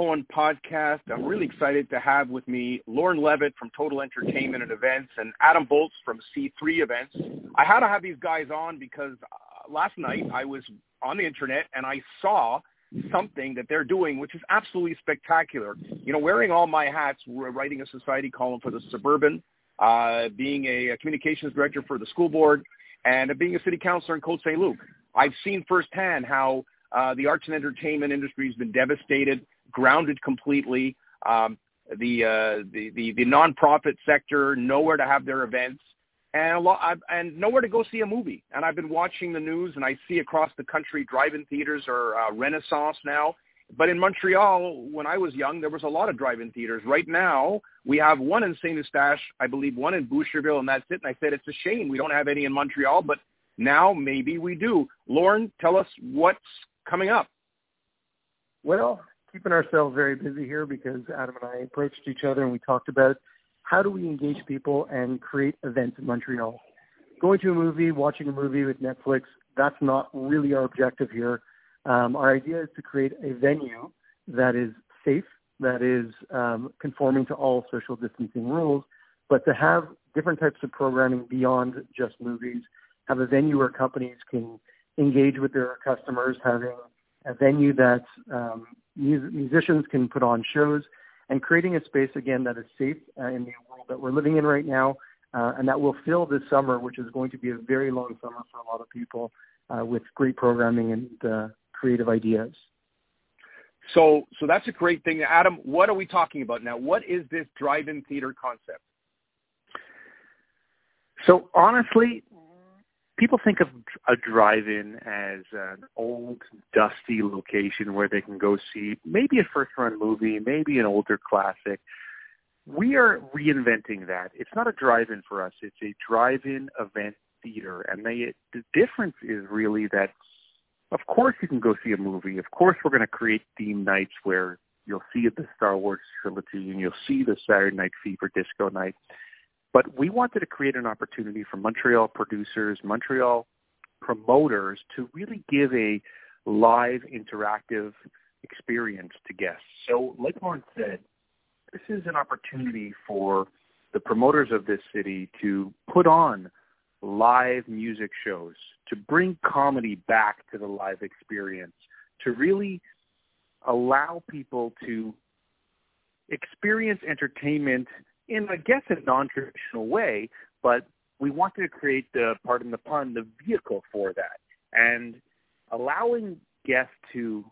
Cohen podcast. I'm really excited to have with me Lorne Levitt from Total Entertainment and Events and Adam Bultz from C3 Events. I had to have these guys on because uh, last night I was on the internet and I saw something that they're doing, which is absolutely spectacular. You know, wearing all my hats, writing a society column for the Suburban, uh, being a, communications director for the school board, and being a city councilor in Côte St. Luc. I've seen firsthand how uh, the arts and entertainment industry has been devastated, grounded completely. Um, the, uh, the the the nonprofit sector nowhere to have their events, and a lot and nowhere to go see a movie. And I've been watching the news, and I see across the country drive-in theaters are uh, renaissance now. But in Montreal, when I was young, there was a lot of drive-in theaters. Right now, we have one in Saint Eustache, I believe, one in Boucherville, and that's it. And I said it's a shame we don't have any in Montreal, but now maybe we do. Lorne, tell us what's coming up. Well, keeping ourselves very busy here because Adam and I approached each other and we talked about how do we engage people and create events in Montreal. Going to a movie, watching a movie with Netflix, that's not really our objective here. Um, our idea is to create a venue that is safe, that is um, conforming to all social distancing rules, but to have different types of programming beyond just movies, have a venue where companies can engage with their customers, having a venue that um, mus- musicians can put on shows, and creating a space again that is safe uh, in the world that we're living in right now, uh, and that will fill this summer, which is going to be a very long summer for a lot of people, uh, with great programming and uh, creative ideas. So, so that's a great thing, Adam. What are we talking about now? What is this drive-in theater concept? So honestly, people think of a drive-in as an old, dusty location where they can go see maybe a first-run movie, maybe an older classic. We are reinventing that. It's not a drive-in for us. It's a drive-in event theater, and they, the difference is really that, of course, you can go see a movie. Of course, we're going to create theme nights where you'll see the Star Wars trilogy and you'll see the Saturday Night Fever disco night. But we wanted to create an opportunity for Montreal producers, Montreal promoters to really give a live interactive experience to guests. So like Lawrence said, this is an opportunity for the promoters of this city to put on live music shows, to bring comedy back to the live experience, to really allow people to experience entertainment in, I guess, a non-traditional way, but we wanted to create the, pardon the pun, the vehicle for that. And allowing guests to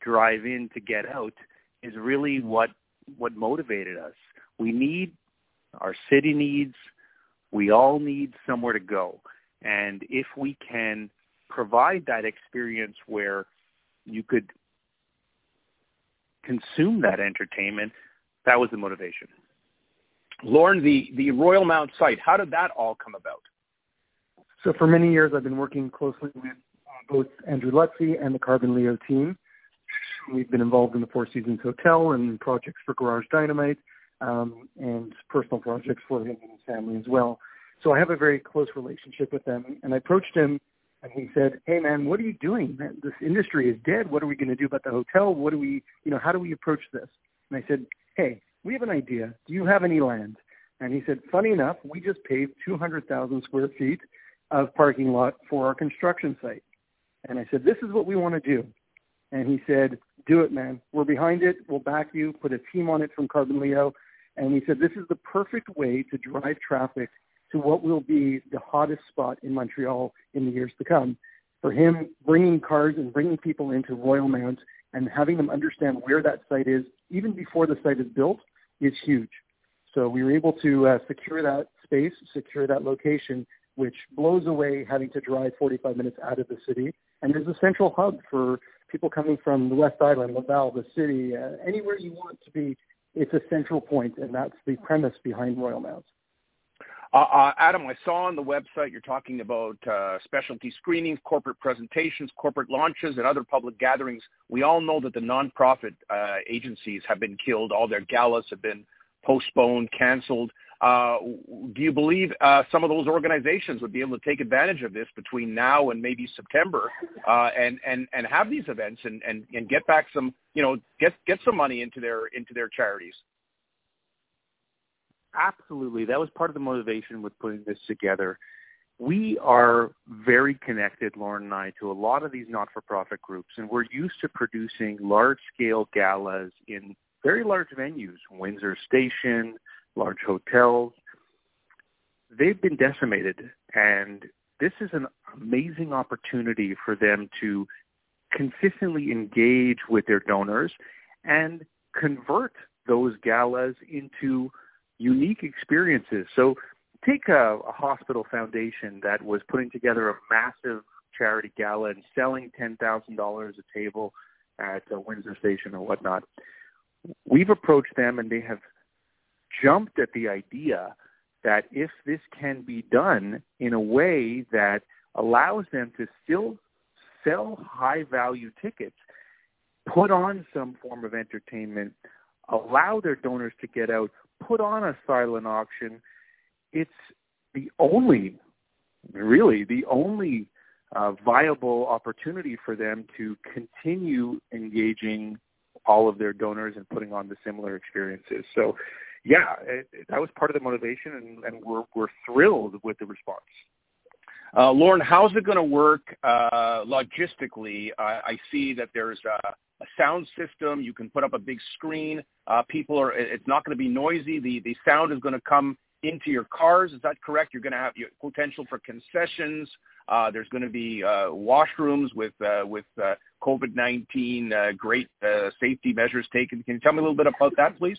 drive in to get out is really what what motivated us. We need our city needs, we all need somewhere to go. And if we can provide that experience where you could consume that entertainment, that was the motivation. Lorne, the, the Royal Mount site, how did that all come about? So for many years, I've been working closely with uh, both Andrew Lutfy and the Carbonleo team. We've been involved in the Four Seasons Hotel and projects for Garage Dynamite um, and personal projects for him and his family as well. So I have a very close relationship with them. And I approached him and he said, "Hey man, what are you doing? This industry is dead. What are we going to do about the hotel? What do we, you know, how do we approach this?" And I said, "Hey, we have an idea. Do you have any land? And he said, funny enough, we just paved 200,000 square feet of parking lot for our construction site. And I said, this is what we want to do. And he said, do it, man. We're behind it. We'll back you. Put a team on it from Carbonleo. And he said, this is the perfect way to drive traffic to what will be the hottest spot in Montreal in the years to come. For him, bringing cars and bringing people into Royalmount and having them understand where that site is, even before the site is built, is huge. So we were able to uh, secure that space, secure that location, which blows away having to drive 45 minutes out of the city, and is a central hub for people coming from the West Island, Laval, the city, uh, anywhere you want to be. It's a central point, and that's the premise behind Royalmount. Uh, uh, Adam, I saw on the website you're talking about uh, specialty screenings, corporate presentations, corporate launches, and other public gatherings. We all know that the nonprofit uh, agencies have been killed. All their galas have been postponed, canceled. Uh, do you believe uh, some of those organizations would be able to take advantage of this between now and maybe September, uh, and and and have these events and, and and get back some, you know, get get some money into their into their charities? Absolutely, that was part of the motivation with putting this together we are very connected, Lorne and I, to a lot of these not-for-profit groups, and we're used to producing large-scale galas in very large venues, Windsor Station, large hotels. They've been decimated, and this is an amazing opportunity for them to consistently engage with their donors and convert those galas into unique experiences. So take a, a hospital foundation that was putting together a massive charity gala and selling ten thousand dollars a table at uh, Windsor Station or whatnot. We've approached them and they have jumped at the idea that if this can be done in a way that allows them to still sell high value tickets, put on some form of entertainment, allow their donors to get out, put on a silent auction, it's the only, really, the only uh, viable opportunity for them to continue engaging all of their donors and putting on the similar experiences. So, yeah, it, it, that was part of the motivation, and, and we're we're thrilled with the response. Uh, Lorne, how's it going to work uh, logistically? I see that there's a, a, sound system. You can put up a big screen. Uh, people are. It's not going to be noisy. The the sound is going to come into your cars. Is that correct? You're going to have your potential for concessions. Uh, there's going to be uh, washrooms with with uh, COVID-19 uh, great safety measures taken. Can you tell me a little bit about that, please?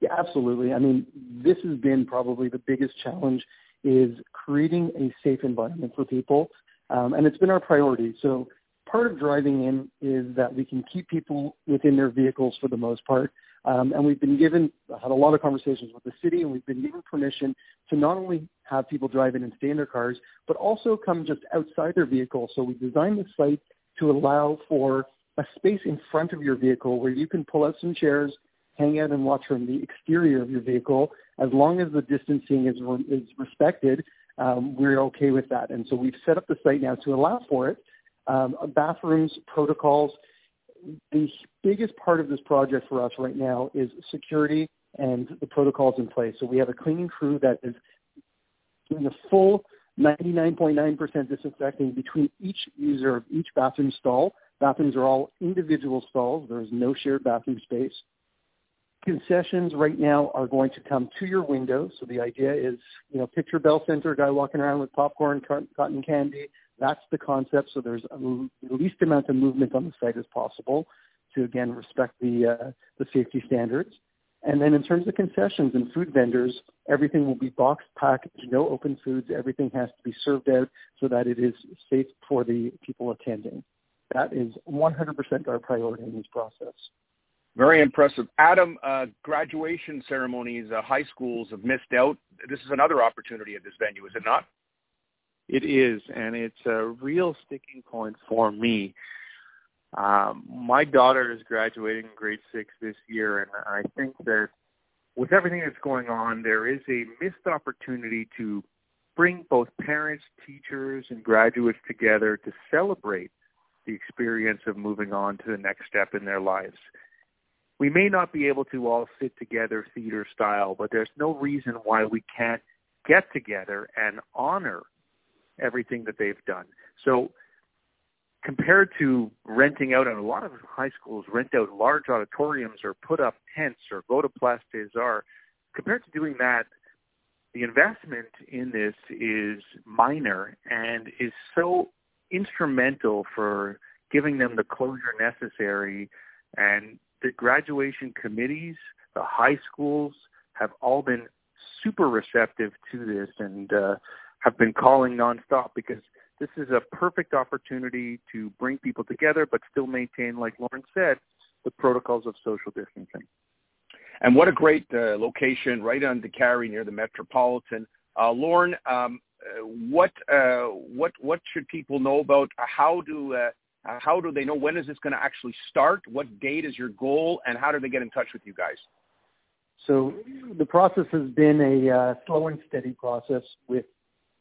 Yeah, absolutely. I mean, this has been probably the biggest challenge is creating a safe environment for people, um, and it's been our priority. So part of driving in is that we can keep people within their vehicles for the most part. Um, and we've been given, had a lot of conversations with the city, and we've been given permission to not only have people drive in and stay in their cars, but also come just outside their vehicle. So we designed the site to allow for a space in front of your vehicle where you can pull out some chairs, hang out and watch from the exterior of your vehicle. As long as the distancing is, is respected, um, we're okay with that. And so we've set up the site now to allow for it. Um, bathrooms, protocols, the biggest part of this project for us right now is security and the protocols in place. So we have a cleaning crew that is doing a full 99.9% disinfecting between each user of each bathroom stall. Bathrooms are all individual stalls. There is no shared bathroom space. Concessions right now are going to come to your window. So the idea is, you know, picture Bell Center, guy walking around with popcorn, cotton candy, that's the concept. So there's the least amount of movement on the site as possible to again respect the uh, the safety standards. And then in terms of concessions and food vendors, everything will be boxed, packaged, no open foods. Everything has to be served out so that it is safe for the people attending. That is 100% our priority in this process. Very impressive. Adam, uh, graduation ceremonies, uh, high schools have missed out. This is another opportunity at this venue, is it not? It is, and it's a real sticking point for me. Um, my daughter is graduating grade six this year, and I think that with everything that's going on, there is a missed opportunity to bring both parents, teachers, and graduates together to celebrate the experience of moving on to the next step in their lives. We may not be able to all sit together theater style, but there's no reason why we can't get together and honor everything that they've done. So compared to renting out, and a lot of high schools rent out large auditoriums or put up tents or go to Place des Arts, compared to doing that, the investment in this is minor and is so instrumental for giving them the closure necessary. And the graduation committees, the high schools have all been super receptive to this. And uh, have been calling nonstop because this is a perfect opportunity to bring people together, but still maintain, like Lorne said, the protocols of social distancing. And what a great uh, location, right on Décarie near the Metropolitan. Uh, Lorne, um, uh, what uh, what what should people know about how do uh, how do they know when is this going to actually start? What date is your goal, and how do they get in touch with you guys? So the process has been a uh, slow and steady process with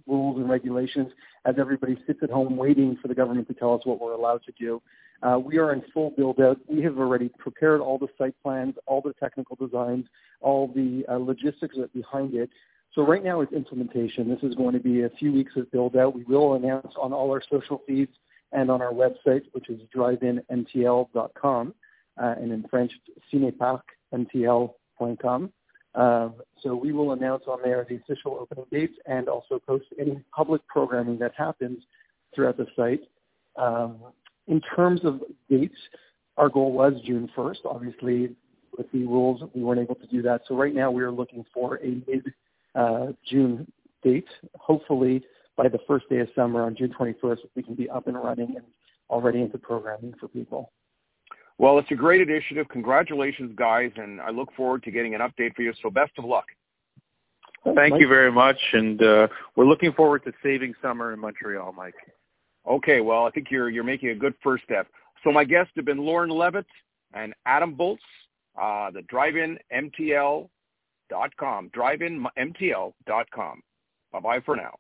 rules and regulations as everybody sits at home waiting for the government to tell us what we're allowed to do. Uh, we are in full build out. We have already prepared all the site plans, all the technical designs, all the uh, logistics behind it. So right now it's implementation. This is going to be a few weeks of build out. We will announce on all our social feeds and on our website, which is driveinmtl.com, uh, and in French, cineparkmtl.com. Um, so we will announce on there the official opening dates and also post any public programming that happens throughout the site. Um, in terms of dates, our goal was June 1st. Obviously, with the rules, we weren't able to do that. So right now we are looking for a mid-June uh, date. Hopefully by the first day of summer on June 21st, we can be up and running and already into programming for people. Well, it's a great initiative. Congratulations, guys, and I look forward to getting an update for you. So best of luck. Thank Mike. you very much, and uh, we're looking forward to saving summer in Montreal, Mike. Okay, well, I think you're you're making a good first step. So my guests have been Lorne Levitt and Adam Bultz, uh, the drive-in MTL.com, drive-in MTL.com. Bye-bye for now.